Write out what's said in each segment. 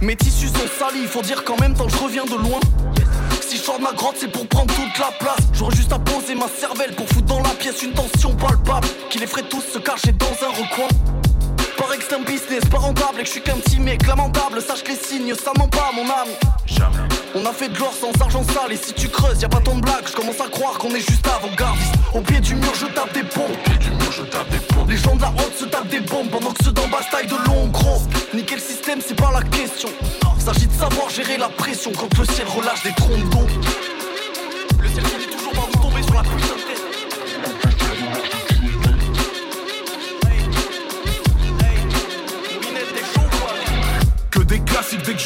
Mes tissus sont salis, il faut dire qu'en même temps je reviens de loin. Si je sors de ma grotte, c'est pour prendre toute la place. J'aurais juste à poser ma cervelle pour foutre dans la pièce une tension palpable qui les ferait tous se cacher dans un recoin. C'est un business pas rentable et que je suis qu'un petit mec lamentable. Sache que les signes, ça ment pas, mon âme. Jamais. On a fait de l'or sans argent sale et si tu creuses, y a pas tant de blagues. Je commence à croire qu'on est juste avant-gardiste. Au pied du mur, je tape des pompes. Au pied du mur, je tape des pompes. Les gens de la haute se tapent des bombes pendant que ceux d'en bas se taillent de longs gros. Niquer le système, c'est pas la question. S'agit de savoir gérer la pression quand le ciel relâche des trompes d'eau.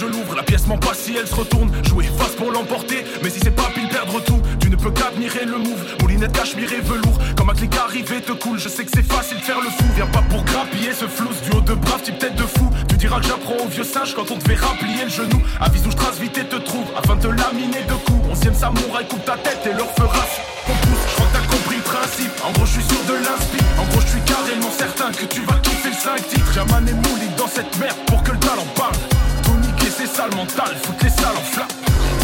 Je l'ouvre, la pièce m'en si elle se retourne. Jouer face pour l'emporter, mais si c'est pas pile perdre tout, tu ne peux qu'admirer le move. Moulinette cachemire et velours, comme un clic arrivé te coule. Je sais que c'est facile de faire le fou, viens pas pour grappiller ce flouze du haut de brave, type tête de fou. Tu diras que j'apprends au vieux singe quand on te verra plier le genou. Avise où je trace vite et te trouve, afin de te laminer de coups. Onzième samouraï coupe ta tête et leur fera ton pouce. Je t'as compris le principe, en gros je suis sûr de l'inspi. En gros je suis carrément certain que tu vas kiffer le 5 titres. Yaman et Mouli dans cette merde pour que le talent parle. C'est sale mental, foutre les salles en flamme.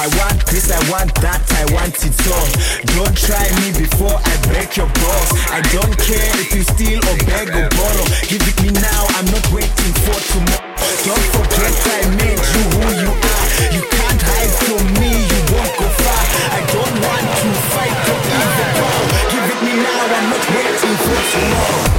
I want this, I want that, I want it all. Don't try me before I break your balls. I don't care if you steal or beg or borrow. Give it me now, I'm not waiting for tomorrow. Don't forget I made you who you are. You can't hide from me, you won't go far. I don't want to fight for evil. Give it me now, I'm not waiting for tomorrow.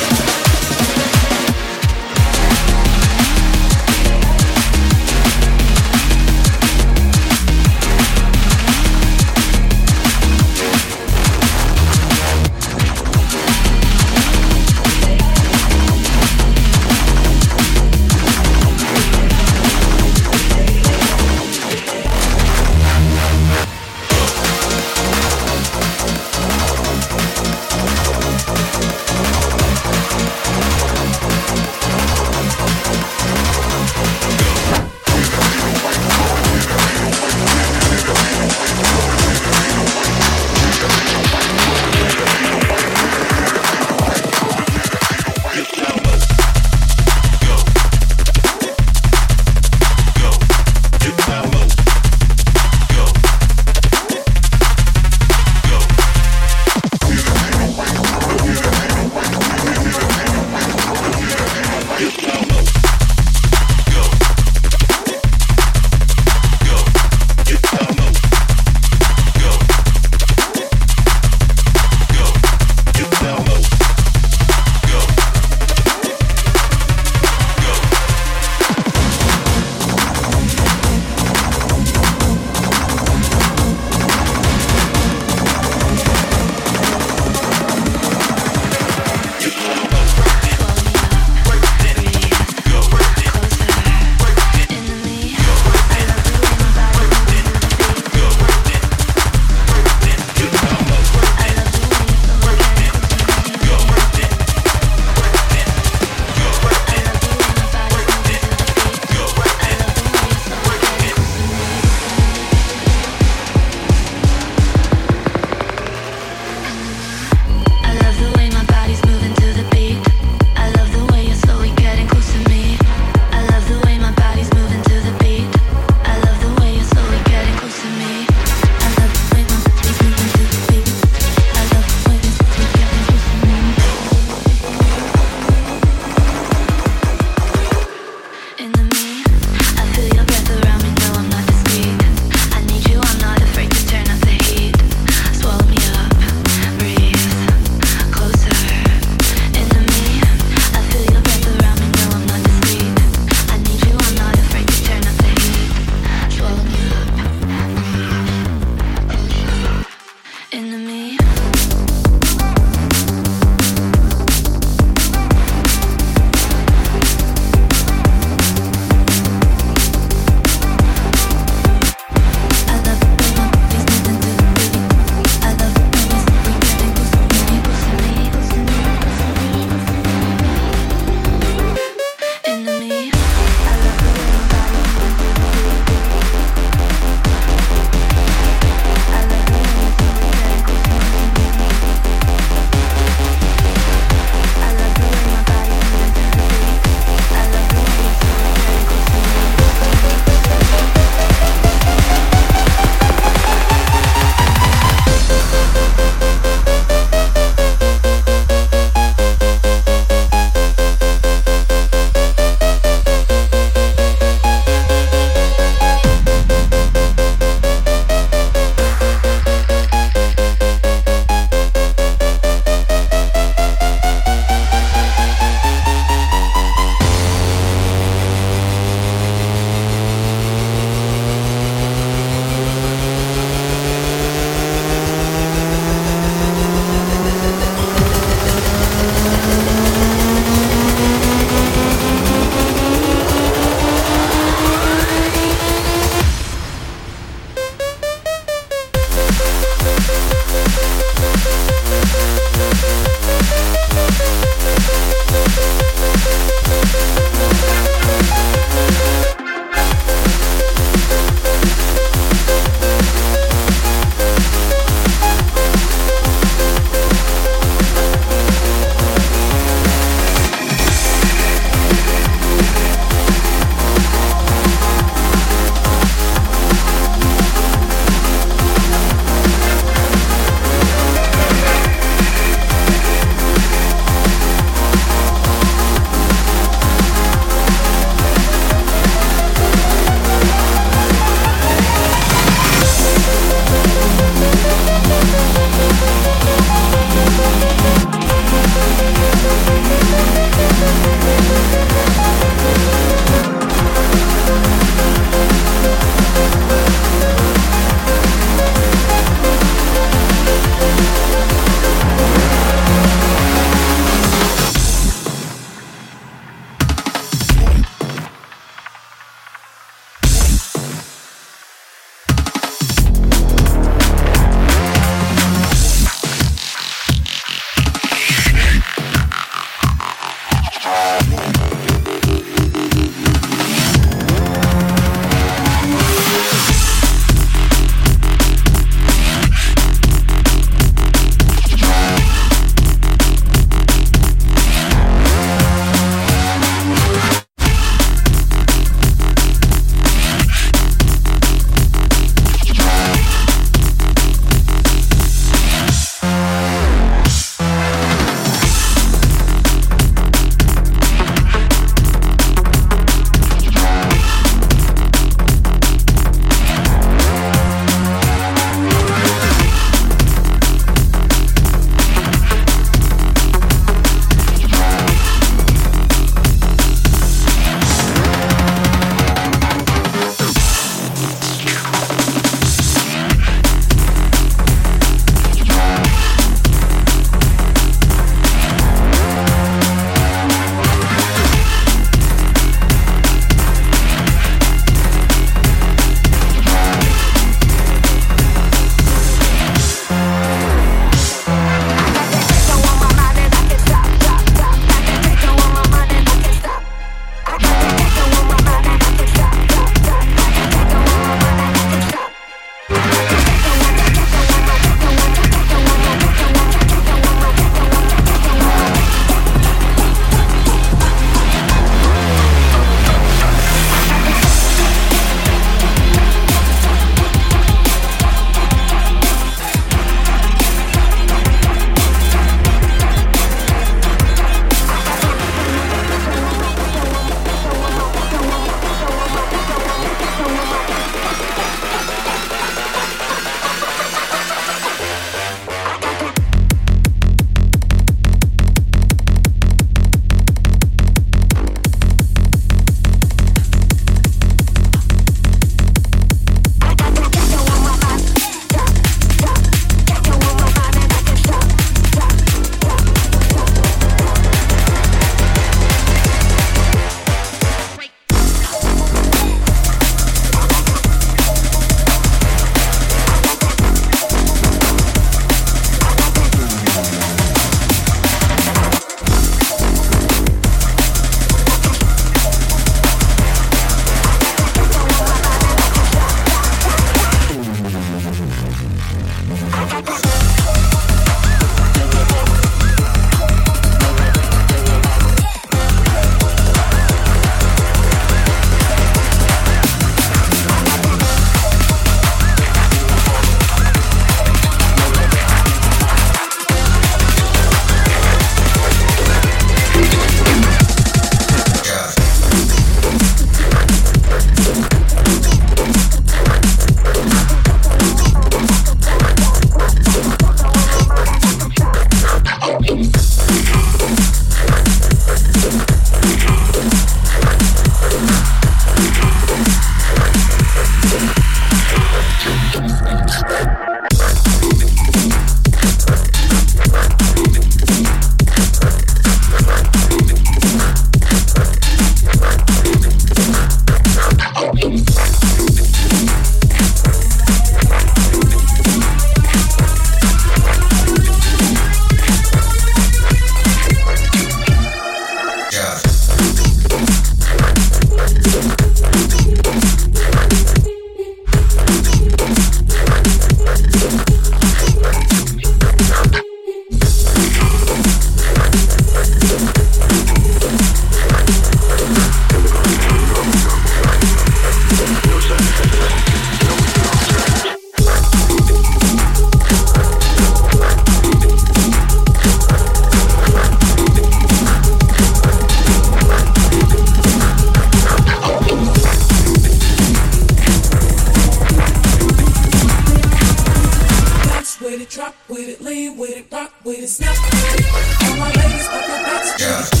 drop with it, lean with it, rock with it, snap with it. All my ladies, put their backs. Yeah.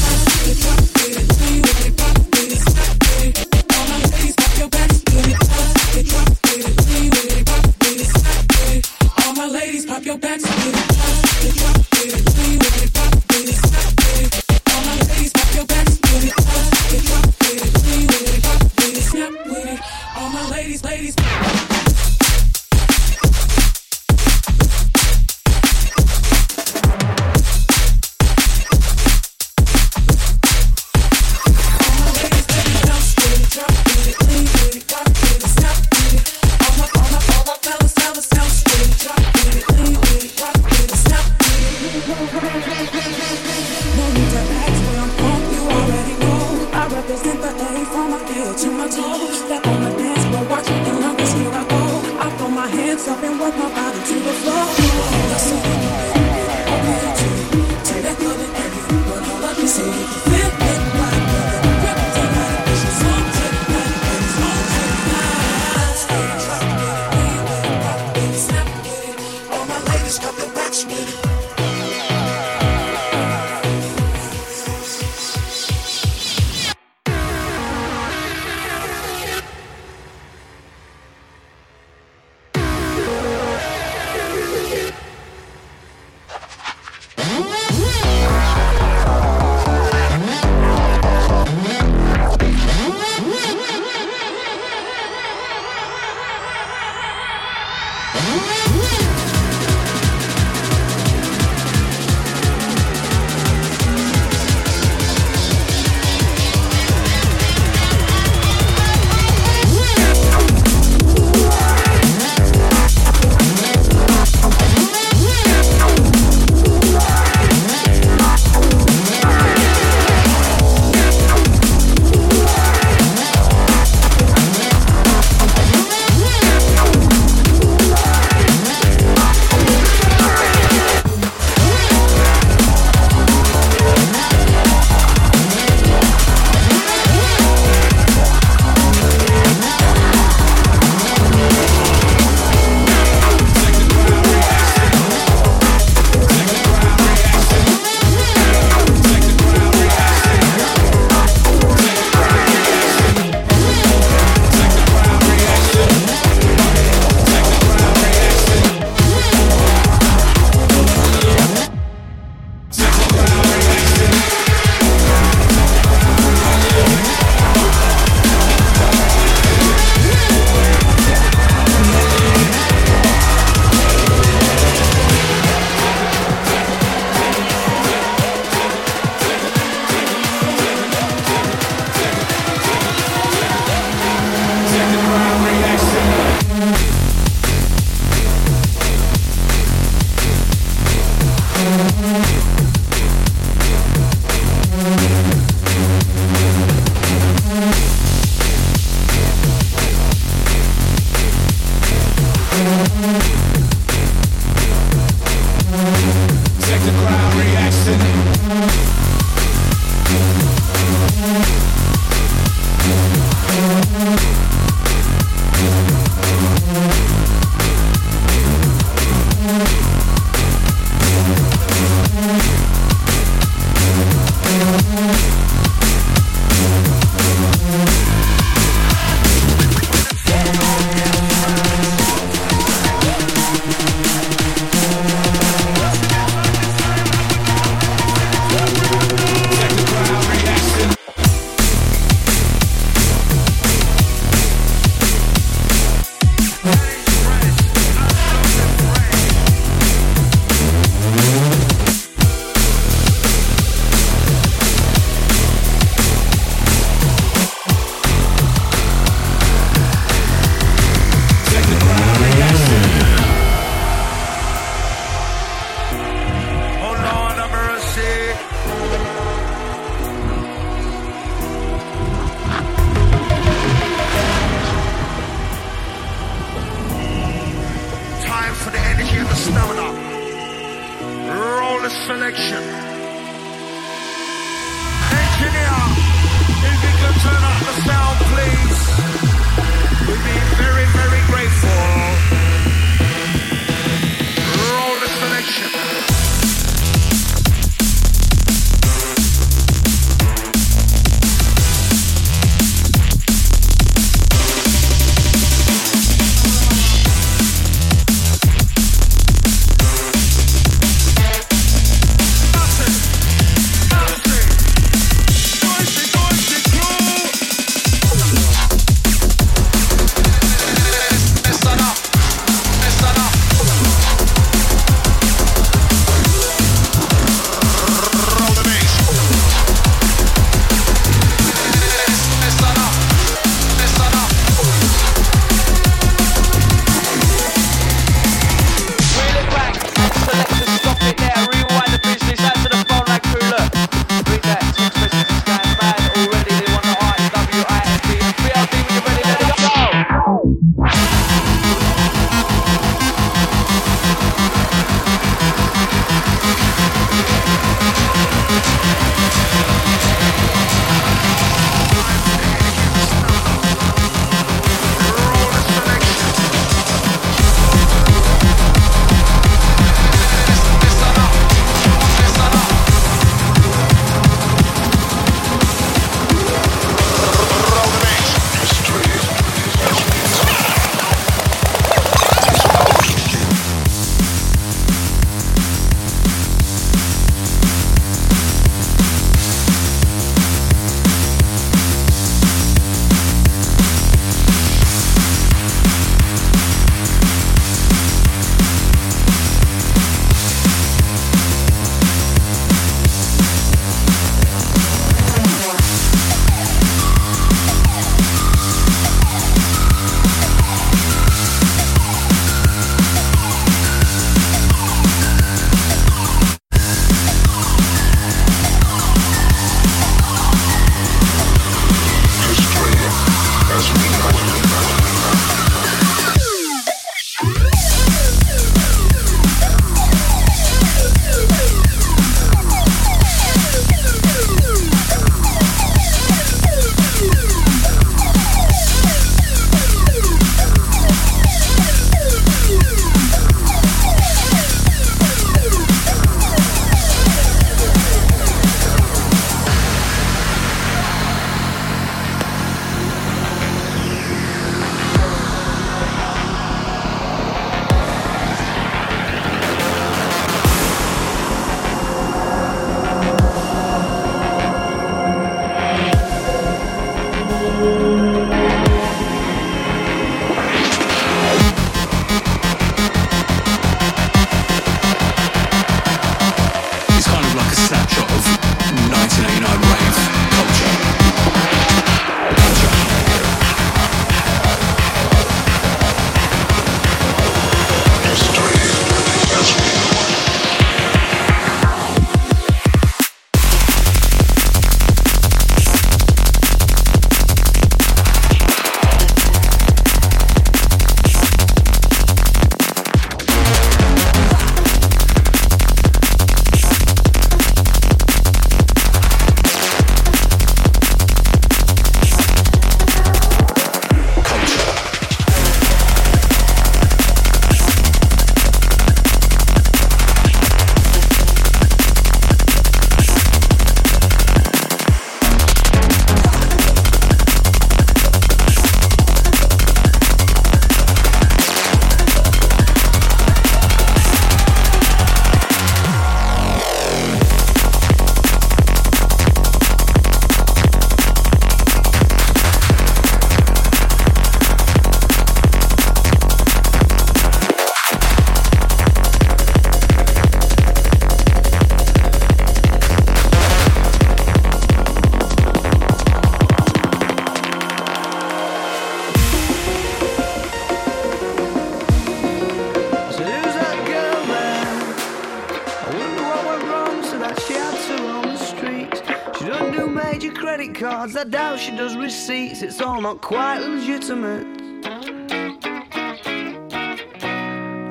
Not quite legitimate.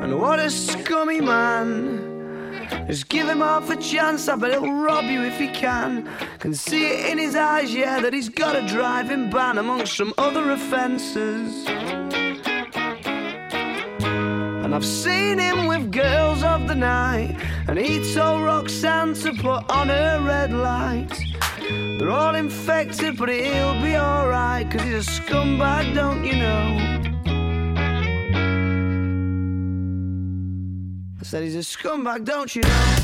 And what a scummy man. Just give him half a chance, I bet he'll rob you if he can. Can see it in his eyes, yeah, that he's got a driving ban amongst some other offences. And I've seen him with girls of the night, and he told Roxanne to put on her red light. They're all infected, but he'll be alright, cause he's a scumbag, don't you know? I said he's a scumbag, don't you know?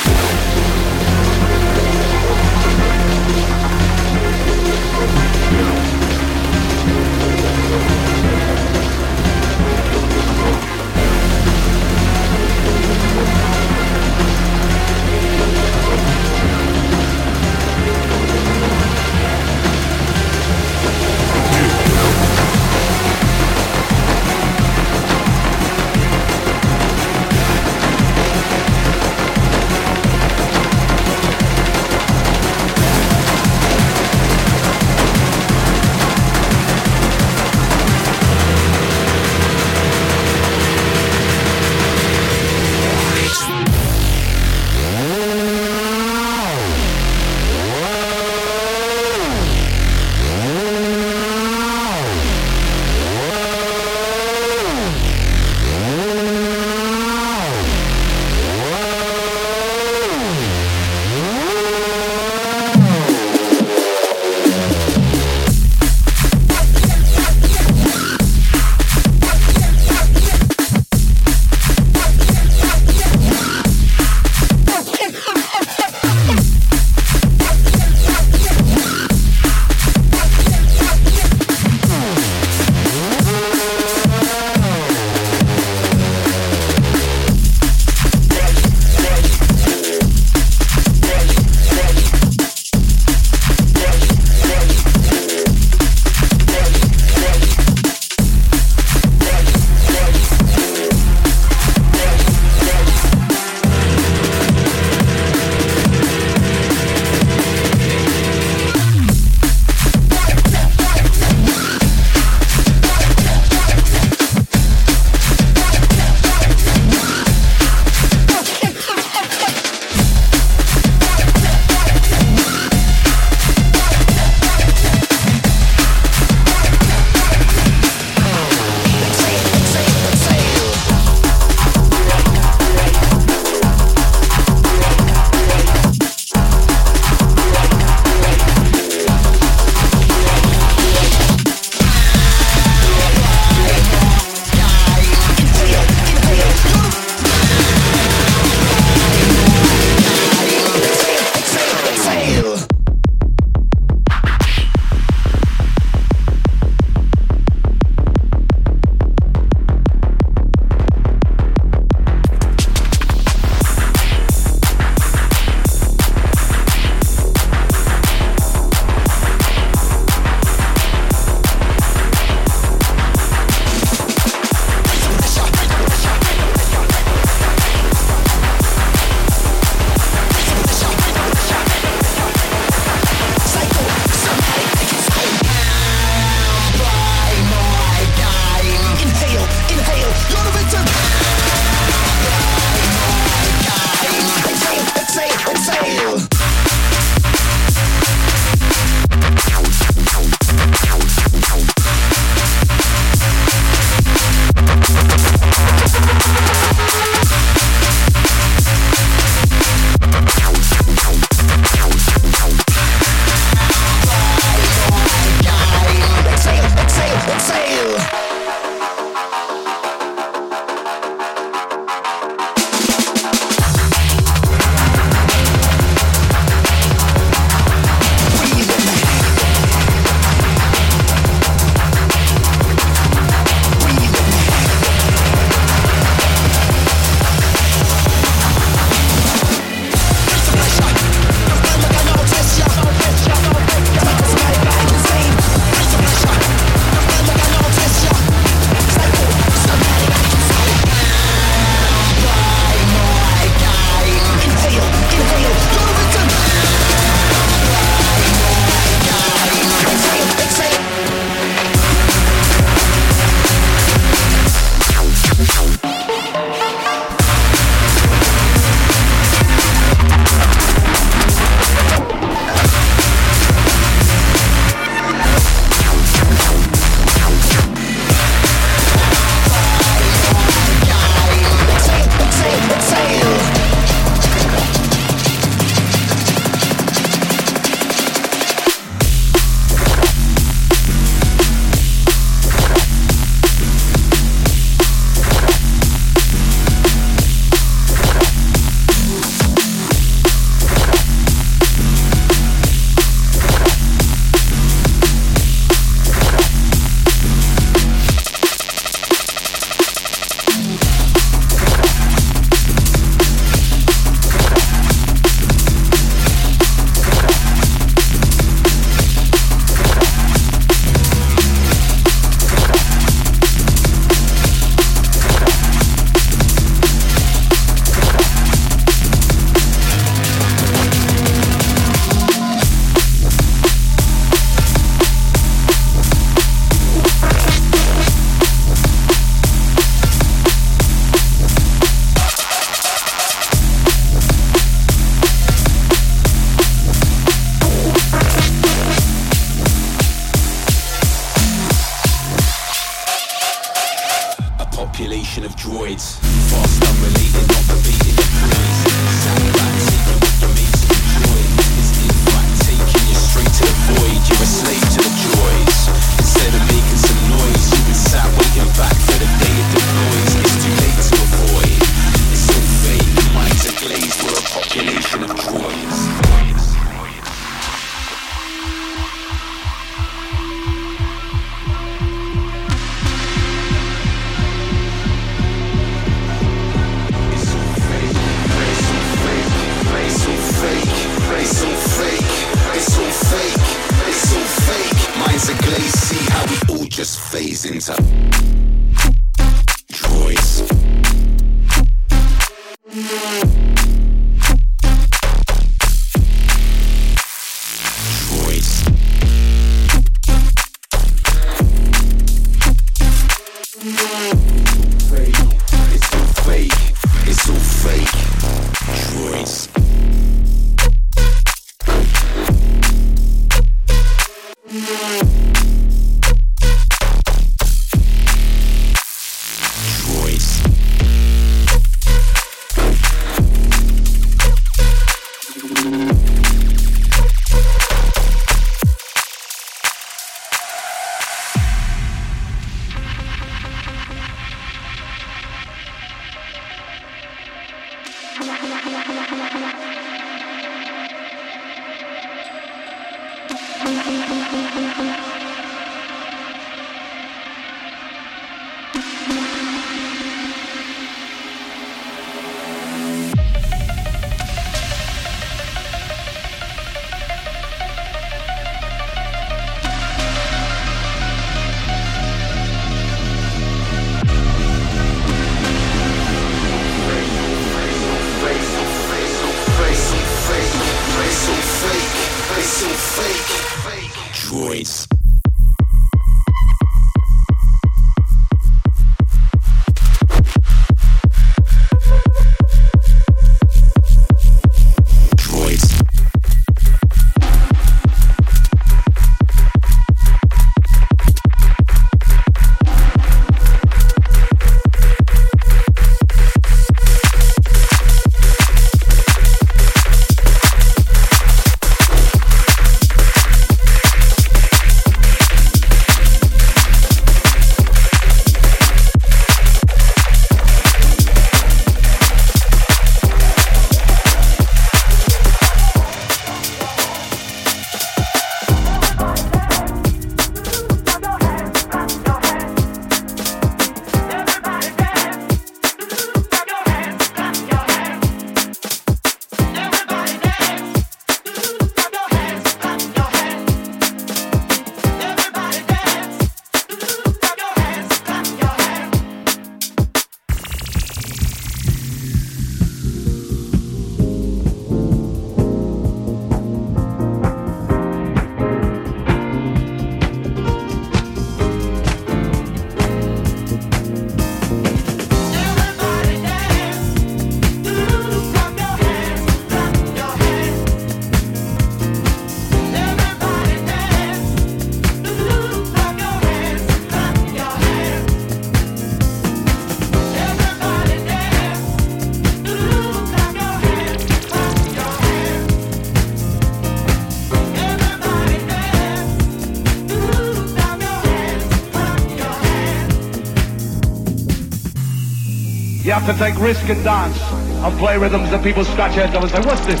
to take risk and dance and play rhythms that people scratch their heads and say, what's this?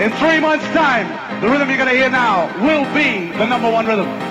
In three months' time, the rhythm you're going to hear now will be the number one rhythm.